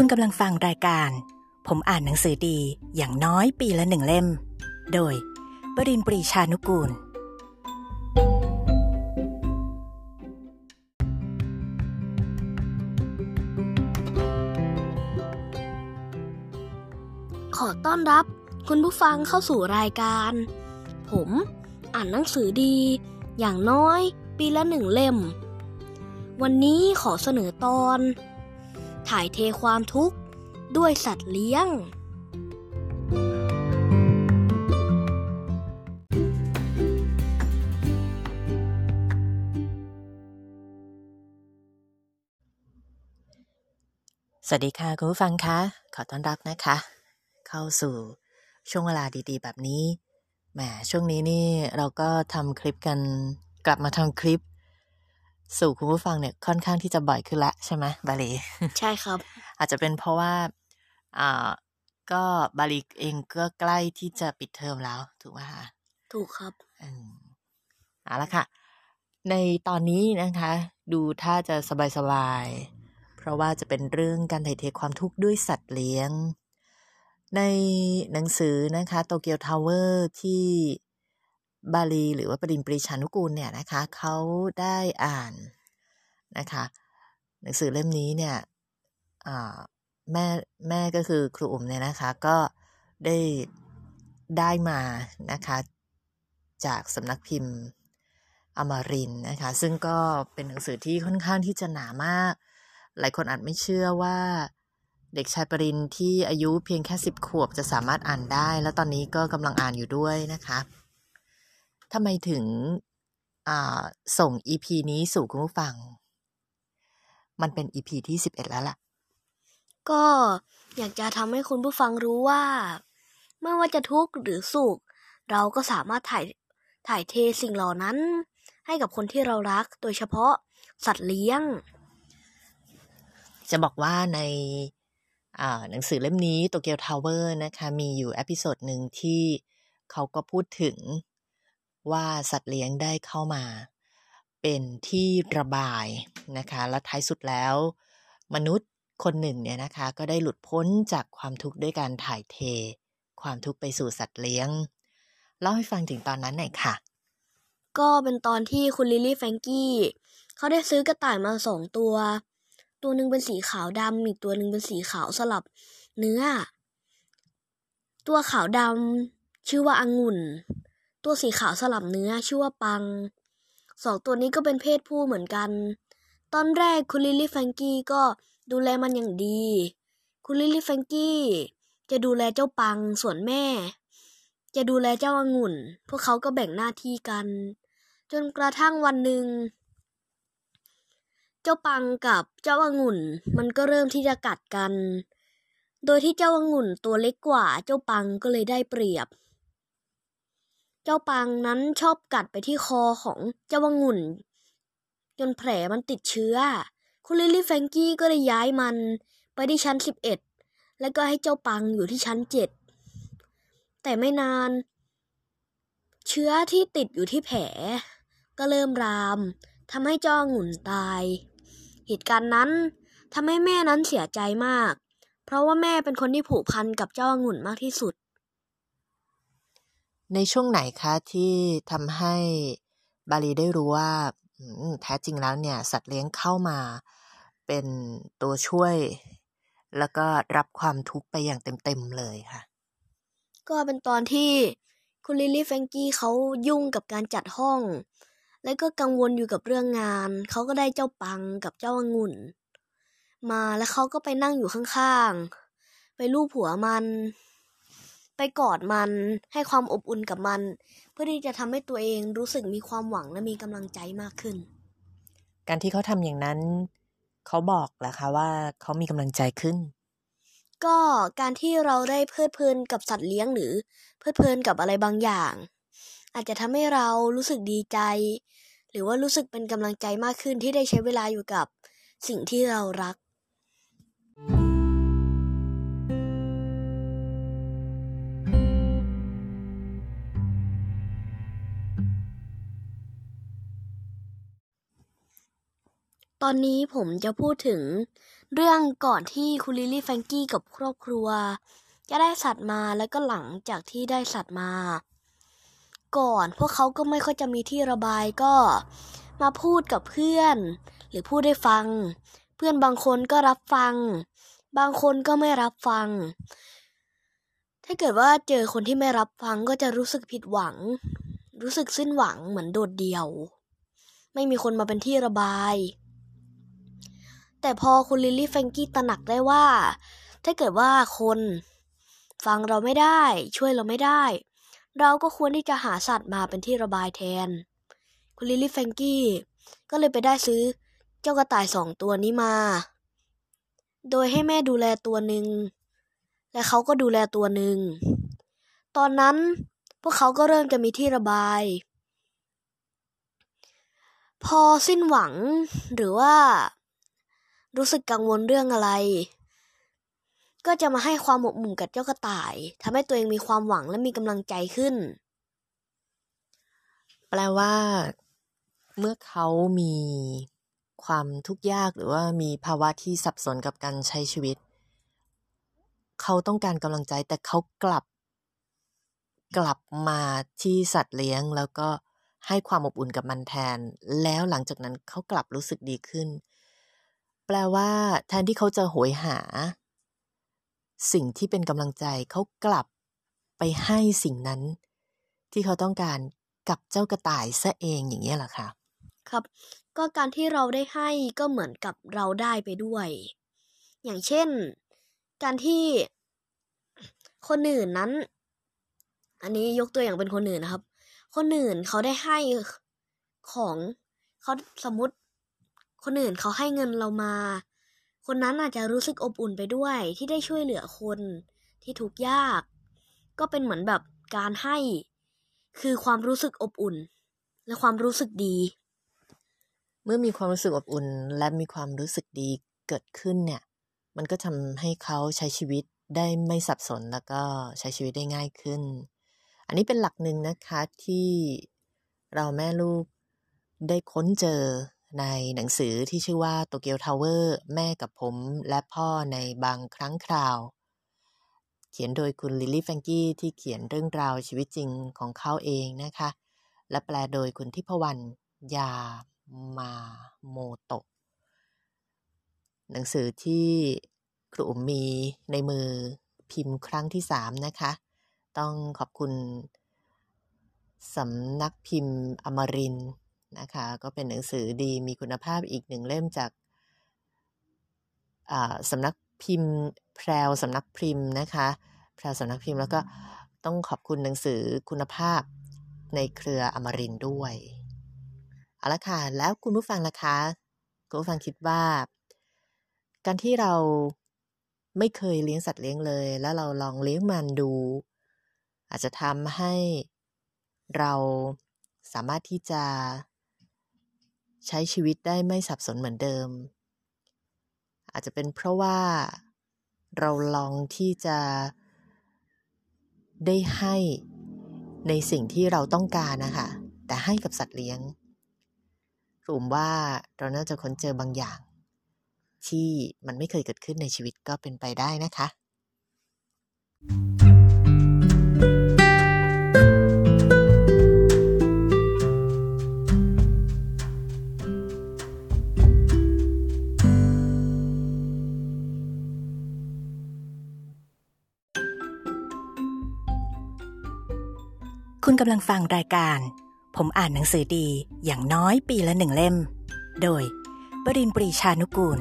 คุณกำลังฟังรายการ ผมอ่านหนังสือดีอย่างน้อยปีละหนึ่งเล่ม โดย บรินปรีชานุกูล ขอต้อนรับคุณผู้ฟังเข้าสู่รายการ ผมอ่านหนังสือดีอย่างน้อยปีละหนึ่งเล่ม วันนี้ขอเสนอตอน ถ่ายเทความทุกข์ ด้วยสัตว์เลี้ยง สวัสดีค่ะ คุณผู้ฟังคะ ขอต้อนรับนะคะ เข้าสู่ช่วงเวลาดีๆ แบบนี้แหมช่วงนี้นี่เราก็ทำคลิปกันกลับมาทำคลิป สู่คุณผู้ฟังเนี่ยค่อนข้างที่จะบ่อยขึ้นละใช่ไหมบาลีใช่ครับ อาจจะเป็นเพราะว่าอ่าก็บาลีเองก็ใกล้ที่จะปิดเทอมแล้ว ถูกไหมคะถูกครับอืมเอาละค่ะ ในตอนนี้นะคะ ดูถ้าจะสบายๆเพราะว่าจะเป็นเรื่องการถ่ายเทความทุกข์ด้วยสัตว์เลี้ยง ในหนังสือนะคะโตเกียวทาวเวอร์ที่ บาลีหรือว่าปรินปรีชานุกูลเนี่ยนะคะเขาได้อ่านนะคะหนังสือเล่มนี้เนี่ยแม่แม่ก็คือครูอุ๋มเนี่ยนะคะก็ได้ได้มานะคะจากสำนักพิมพ์อมรินทร์นะคะซึ่งก็เป็นหนังสือที่ค่อนข้างที่จะหนามาก หลายคนอาจไม่เชื่อว่าเด็กชายปรินที่อายุเพียงแค่สิบขวบจะสามารถอ่านได้ แล้วตอนนี้ก็กำลังอ่านอยู่ด้วยนะคะ ทำไมถึงอ่าส่ง EP นี้สู่คุณผู้ฟัง มันเป็น EP ที่สิบเอ็ดแล้วล่ะ ก็อยากจะทำให้คุณผู้ฟังรู้ว่า ไม่ว่าจะทุกข์หรือสุข เราก็สามารถถ่ายถ่ายเทสิ่งเหล่านั้น ให้กับคนที่เรารัก โดยเฉพาะสัตว์เลี้ยง จะบอกว่าในอ่าหนังสือเล่มนี้โตเกียวทาวเวอร์นะคะ มีอยู่ episode หนึ่งที่เขาก็พูดถึง ว่าสัตว์เลี้ยงได้เข้ามา เป็นที่ระบายนะคะและท้ายสุดแล้ว มนุษย์คนหนึ่งเนี่ยนะคะก็ได้หลุดพ้นจากความทุกข์ด้วยการถ่ายเท ความทุกข์ไปสู่สัตว์เลี้ยง เล่าให้ฟังถึงตอนนั้นหน่อยค่ะ ก็เป็นตอนที่คุณลิลี่แฟรงกี้เขาได้ซื้อกระต่ายมาสองตัว ตัวหนึ่งเป็นสีขาวดำอีกตัวหนึ่งเป็นสีขาวสลับเนื้อ ตัวขาวดำชื่อว่าองุ่น ตัวสีขาวสลับเนื้อชื่อว่าปังสองตัวนี้ก็เป็นเพศผู้เหมือนกัน ตอนแรกคุณลิลี่แฟรงกี้ก็ดูแลมันอย่างดี คุณลิลี่แฟรงกี้จะดูแลเจ้าปังส่วนแม่ จะดูแลเจ้าองุ่น พวกเขาก็แบ่งหน้าที่กัน จนกระทั่งวันหนึ่ง เจ้าปังกับเจ้าองุ่น มันก็เริ่มที่จะกัดกัน โดยที่เจ้าองุ่นตัวเล็กกว่าเจ้าปังก็เลยได้เปรียบ เจ้าปังนั้นชอบกัดไปที่คอของเจ้าองุ่น จนแผลมันติดเชื้อ คุณลิลลี่แฟงกี้ก็เลยย้ายมันไปที่ชั้นสิบเอ็ดแล้วก็ให้เจ้าปังอยู่ที่ชั้นเจ็ดแต่ไม่นาน เชื้อที่ติดอยู่ที่แผล ก็เริ่มรามทำให้เจ้าองุ่นตาย เหตุการณ์นั้นทำให้แม่นั้นเสียใจมาก เพราะว่าแม่เป็นคนที่ผูกพันกับเจ้าองุ่นมากที่สุด ในช่วงไหนคะที่ทำให้บาลีได้รู้ว่าแท้จริงแล้วเนี่ย สัตว์เลี้ยงเข้ามาเป็นตัวช่วย แล้วก็รับความทุกข์ไปอย่างเต็มๆเลยค่ะ ก็เป็นตอนที่คุณลิลลี่แฟงกี้เขายุ่งกับการจัดห้อง และก็กังวลอยู่กับเรื่องงาน เขาก็ได้เจ้าปังกับเจ้าองุ่น มาแล้วเขาก็ไปนั่งอยู่ข้างๆ ไปลูบหัวมัน ไปกอดมันให้ความอบอุ่นกับมัน เพื่อที่จะทำให้ตัวเองรู้สึกมีความหวังและมีกำลังใจมากขึ้น การที่เขาทำอย่างนั้น เขาบอกแหละคะว่าเขามีกำลังใจขึ้น ก็การที่เราได้เพลิดเพลินกับสัตว์เลี้ยงหรือ เพลิดเพลินกับอะไรบางอย่าง อาจจะทำให้เรารู้สึกดีใจ หรือว่ารู้สึกเป็นกำลังใจมากขึ้นที่ได้ใช้เวลาอยู่กับสิ่งที่เรารักก ตอนนี้ผมจะพูดถึงเรื่องก่อนที่คุณลิลลี่แฟงกี้กับครอบครัว จะได้สัตว์มาแล้วก็หลังจากที่ได้สัตว์มา ก่อนพวกเขาก็ไม่ค่อยจะมีที่ระบายก็มาพูดกับเพื่อน หรือพูดได้ฟัง เพื่อนบางคนก็รับฟัง บางคนก็ไม่รับฟัง ถ้าเกิดว่าเจอคนที่ไม่รับฟังก็จะรู้สึกผิดหวัง รู้สึกสิ้นหวังเหมือนโดดเดี่ยว ไม่มีคนมาเป็นที่ระบาย แต่พอคุณลิลลี่แฟงกี้ตระหนักได้ว่า ถ้าเกิดว่าคนฟังเราไม่ได้ ช่วยเราไม่ได้ เราก็ควรที่จะหาสัตว์มาเป็นที่ระบายแทน คุณลิลลี่แฟงกี้ก็เลยไปได้ซื้อเจ้ากระต่ายสองตัวนี้มา โดยให้แม่ดูแลตัวหนึ่ง และเขาก็ดูแลตัวหนึ่ง ตอนนั้นพวกเขาก็เริ่มจะมีที่ระบาย พอสิ้นหวังหรือว่า รู้สึกกังวลเรื่องอะไร ก็จะมาให้ความหมกมุ่นกับเจ้ากระต่ายทำให้ตัวเองมีความหวังและมีกำลังใจขึ้น แปลว่า เมื่อเขามีความทุกข์ยากหรือว่ามีภาวะที่สับสนกับการใช้ชีวิต เขาต้องการกำลังใจแต่เขากลับ กลับมาที่สัตว์เลี้ยงแล้วก็ให้ความอบอุ่นกับมันแทน แล้วหลังจากนั้นเขากลับรู้สึกดีขึ้น แปลว่า แทนที่เขาจะโหยหา สิ่งที่เป็นกำลังใจเขากลับไปให้สิ่งนั้น ที่เขาต้องการกับเจ้ากระต่ายซะเองอย่างนี้แหละค่ะครับ ก็การที่เราได้ให้ก็เหมือนกับเราได้ไปด้วย อย่างเช่น การที่คนอื่นนั้น อันนี้ยกตัวอย่างเป็นคนอื่นนะครับ คนอื่นเขาได้ให้ของเขาสมมติ คนอื่นเขาให้เงินเรามา คนนั้นอาจจะรู้สึกอบอุ่นไปด้วยที่ได้ช่วยเหลือคนที่ทุกข์ยาก ก็เป็นเหมือนแบบการให้ คือความรู้สึกอบอุ่น และความรู้สึกดี เมื่อมีความรู้สึกอบอุ่น และมีความรู้สึกดีเกิดขึ้นเนี่ย มันก็ทำให้เขาใช้ชีวิตได้ไม่สับสนแล้วก็ใช้ชีวิตได้ง่ายขึ้น อันนี้เป็นหลักหนึ่งนะคะที่เราแม่ลูกได้ค้นเจอ ในหนังสือที่ชื่อว่าโตเกียวทาวเวอร์แม่กับผมและพ่อในบางครั้งคราว เขียนโดยคุณลิลี่แฟรงกี้ที่เขียนเรื่องราวชีวิตจริงของเขาเองนะคะ และแปลโดยคุณทิพวรรณยามาโมโตะ หนังสือที่ครูมมีในมือพิมพ์ครั้งที่สามนะคะ ต้องขอบคุณสำนักพิมพ์อมริน นะคะ ก็เป็นหนังสือดีมีคุณภาพอีกหนึ่งเล่มจากสำนักพิมพ์แพรวสำนักพิมพ์นะคะแพรวสำนักพิมพ์แล้วก็ต้องขอบคุณหนังสือคุณภาพในเครืออมรินด้วยเอาละค่ะ แล้วคุณผู้ฟังล่ะคะคุณผู้ฟังคิดว่า การที่เราไม่เคยเลี้ยงสัตว์เลี้ยงเลย แล้วเราลองเลี้ยงมันดู อาจจะทำให้เราสามารถที่จะ ใช้ชีวิตได้ไม่สับสนเหมือนเดิม อาจจะเป็นเพราะว่าเราลองที่จะได้ให้ในสิ่งที่เราต้องการนะคะ แต่ให้กับสัตว์เลี้ยงกลุ่มว่าเราน่าจะค้นเจอบางอย่าง ที่มันไม่เคยเกิดขึ้นในชีวิตก็เป็นไปได้นะคะ คุณกำลังฟังรายการ ผมอ่านหนังสือดีอย่างน้อยปีละหนึ่งเล่ม โดย บรินปรีชานุกูล